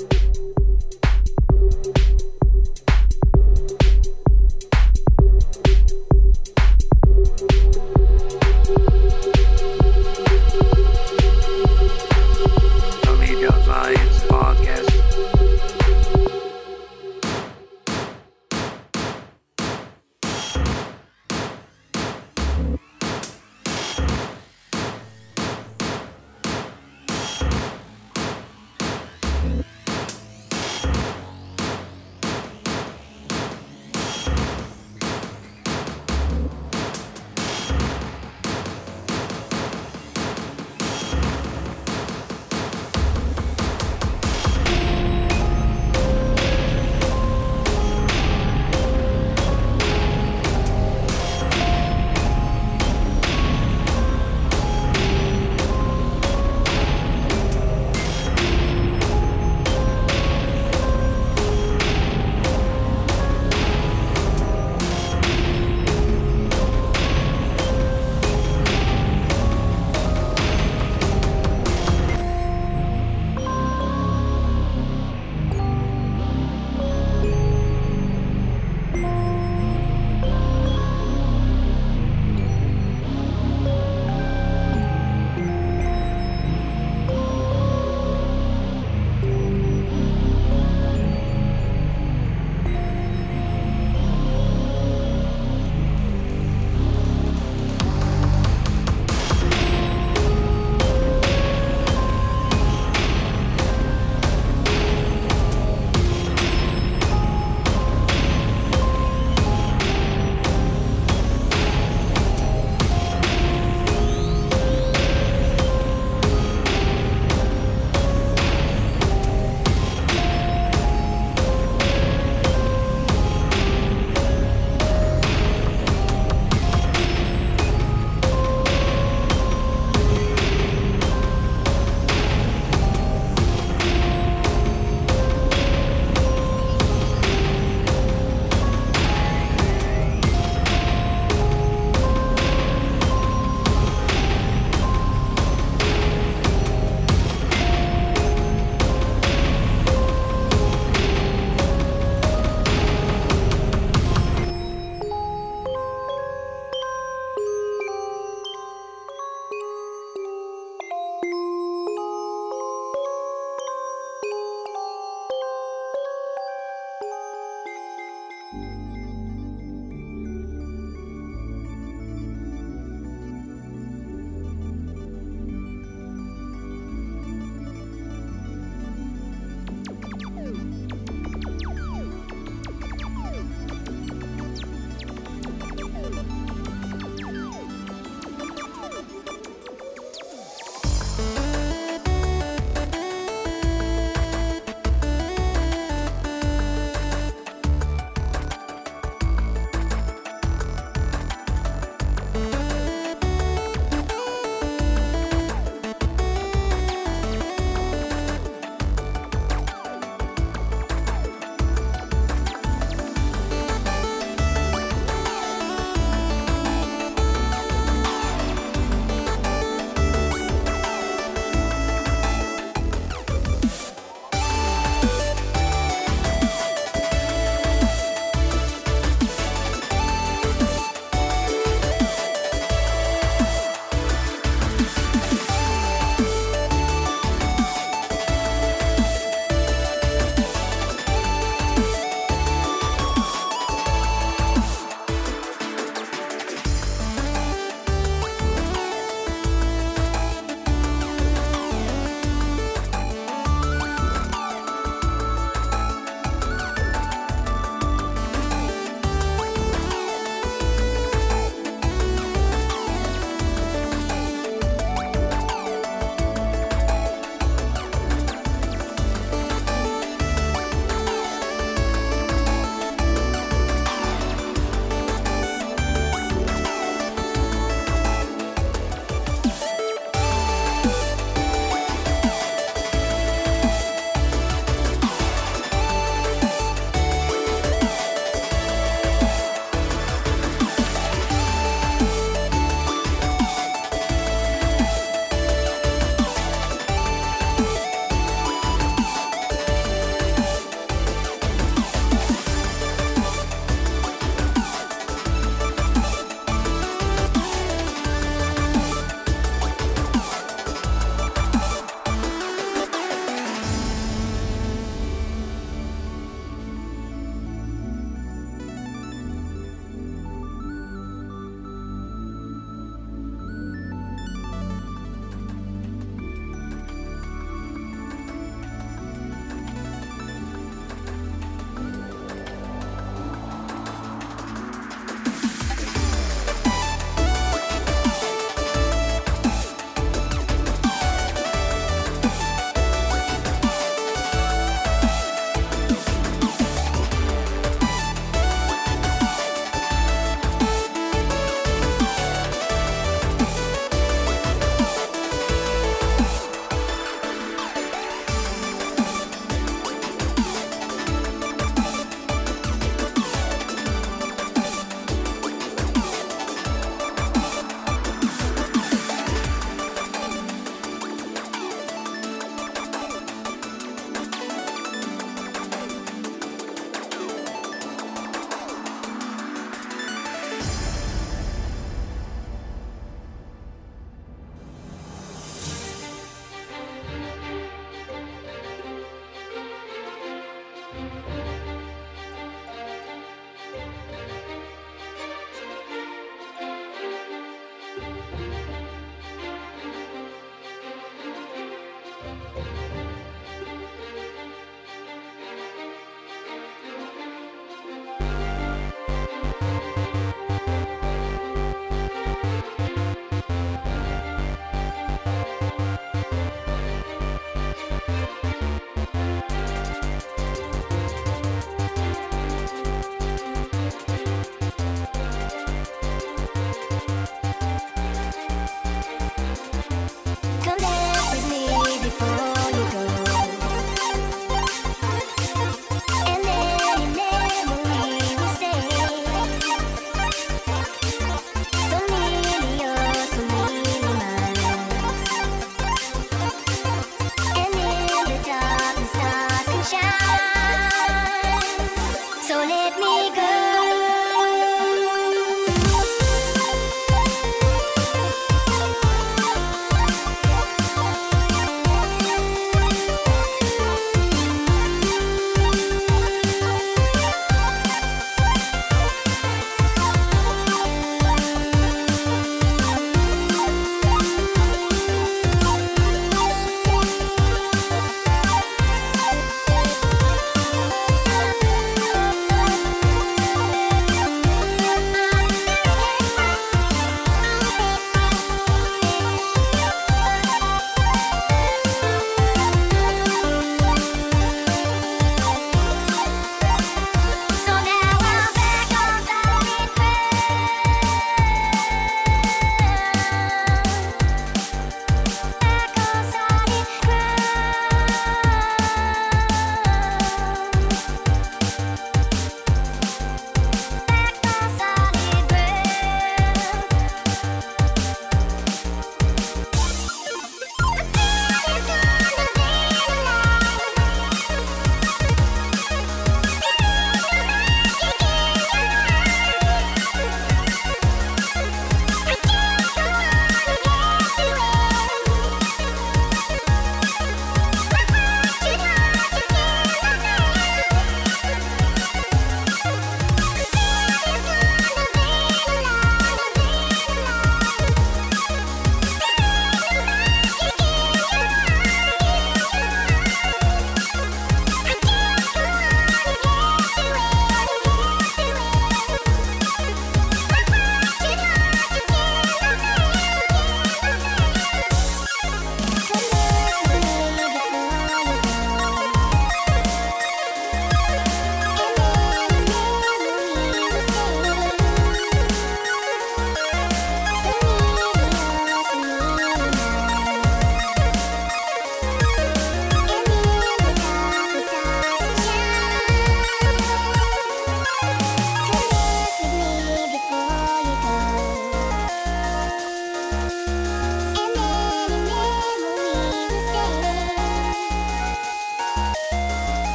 you.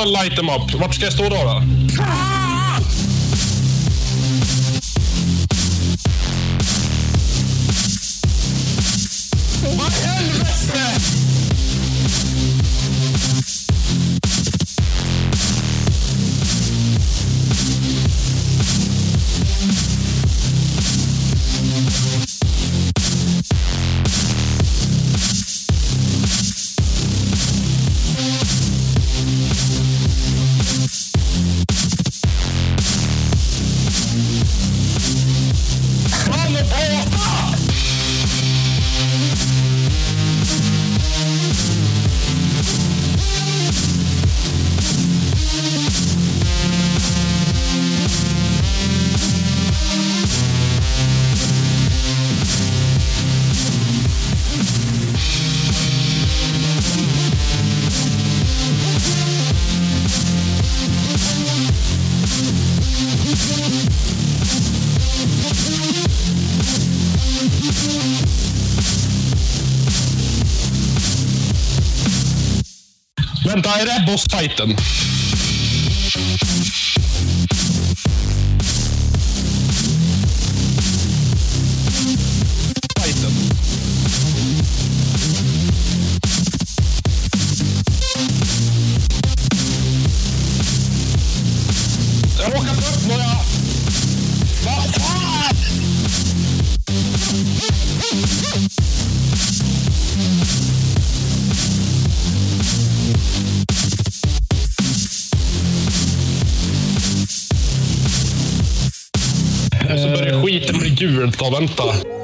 Bara light them up? Vart ska jag stå då? då? Den daire boss-fighten. Skiten. Vänta.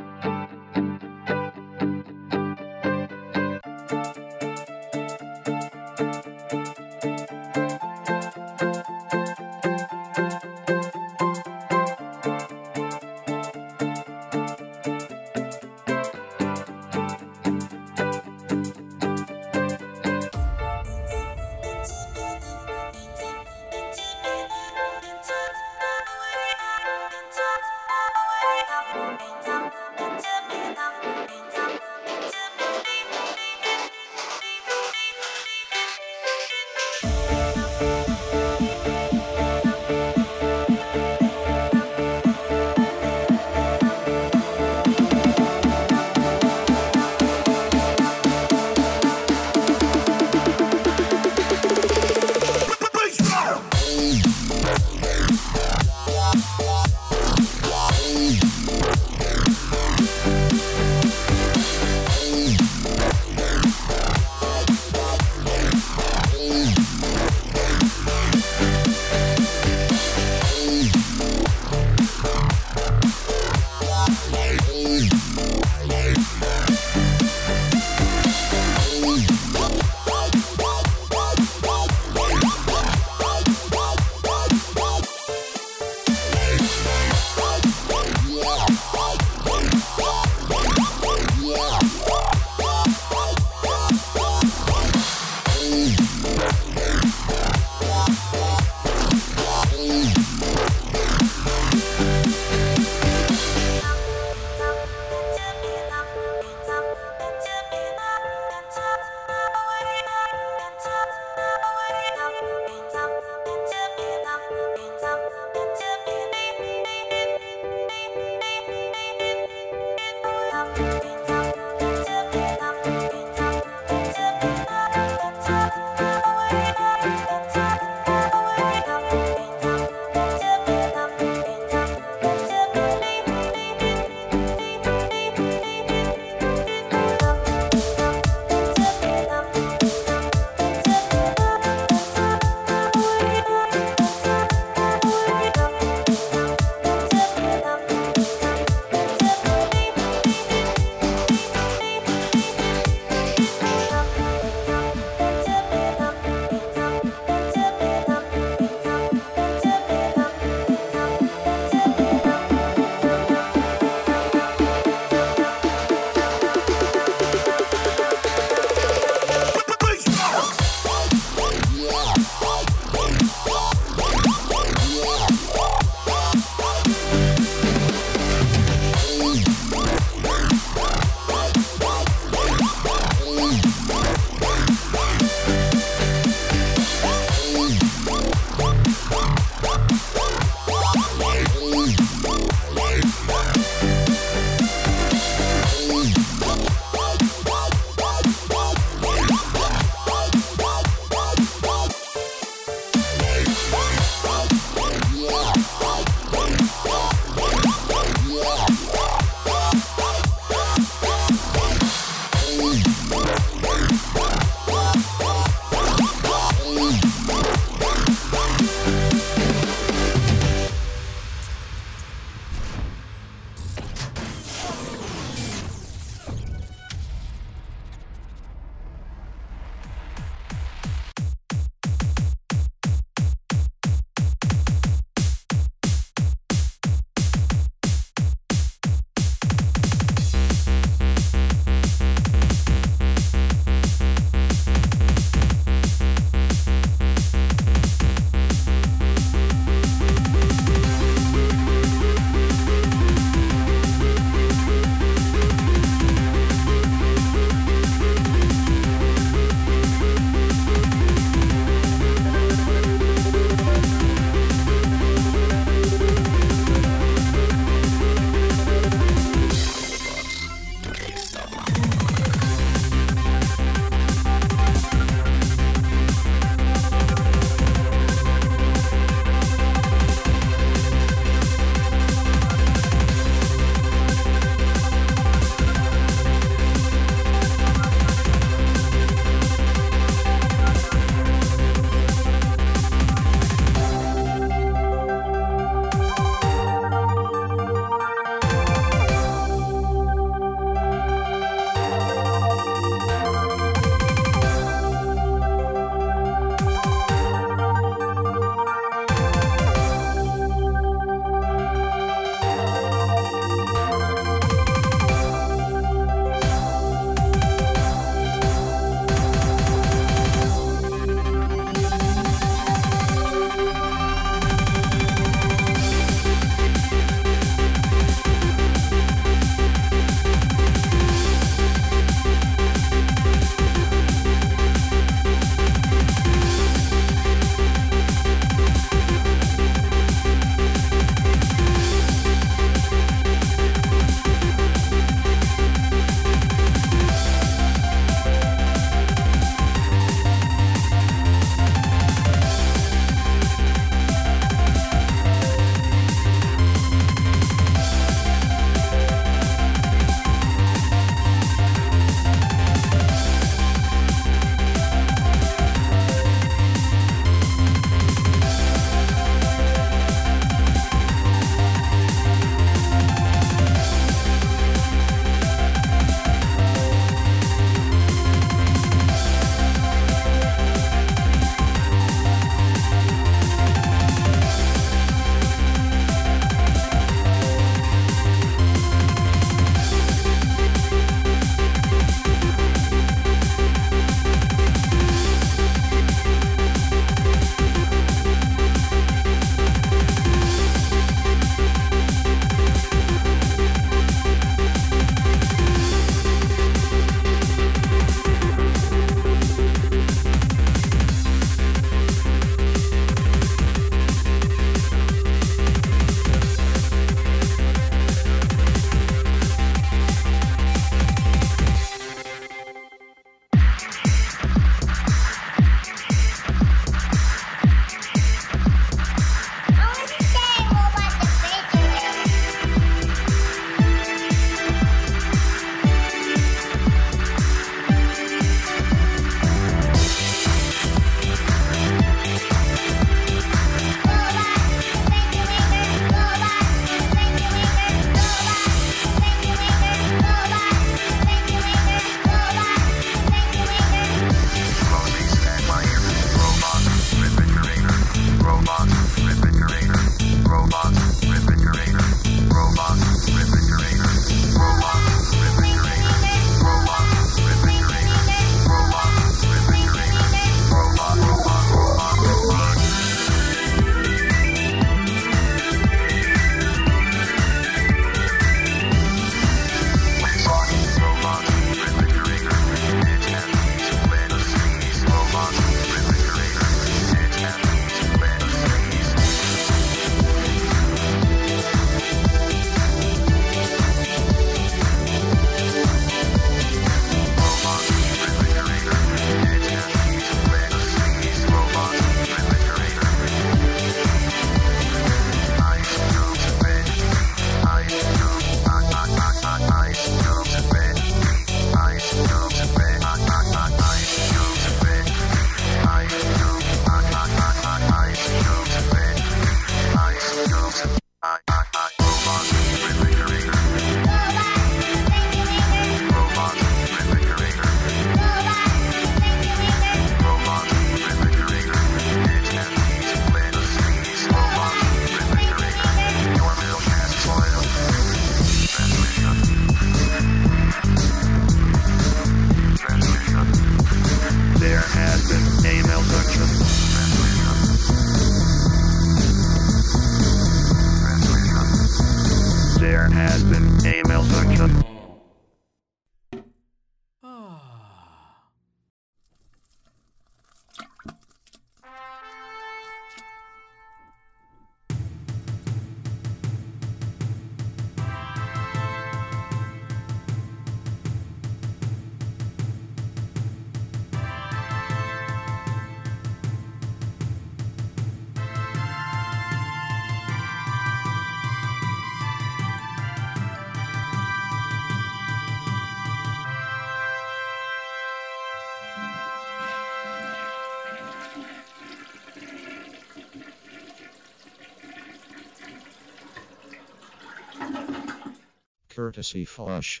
courtesy flush.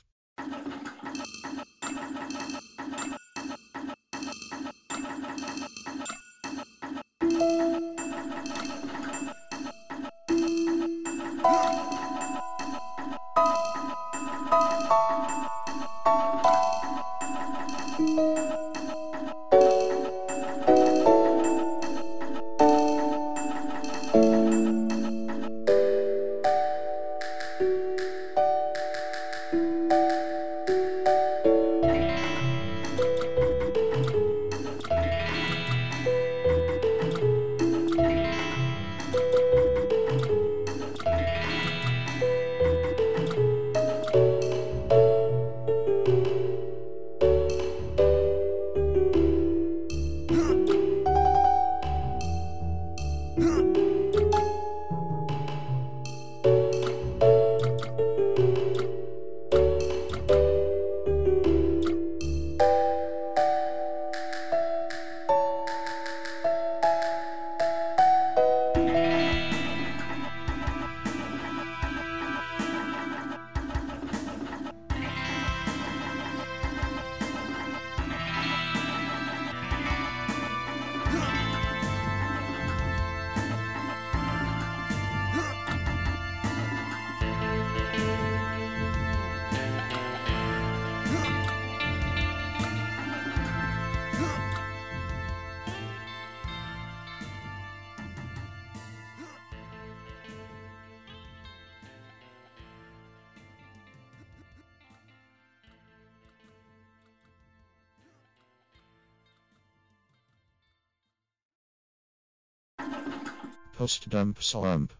Música Post dump slump.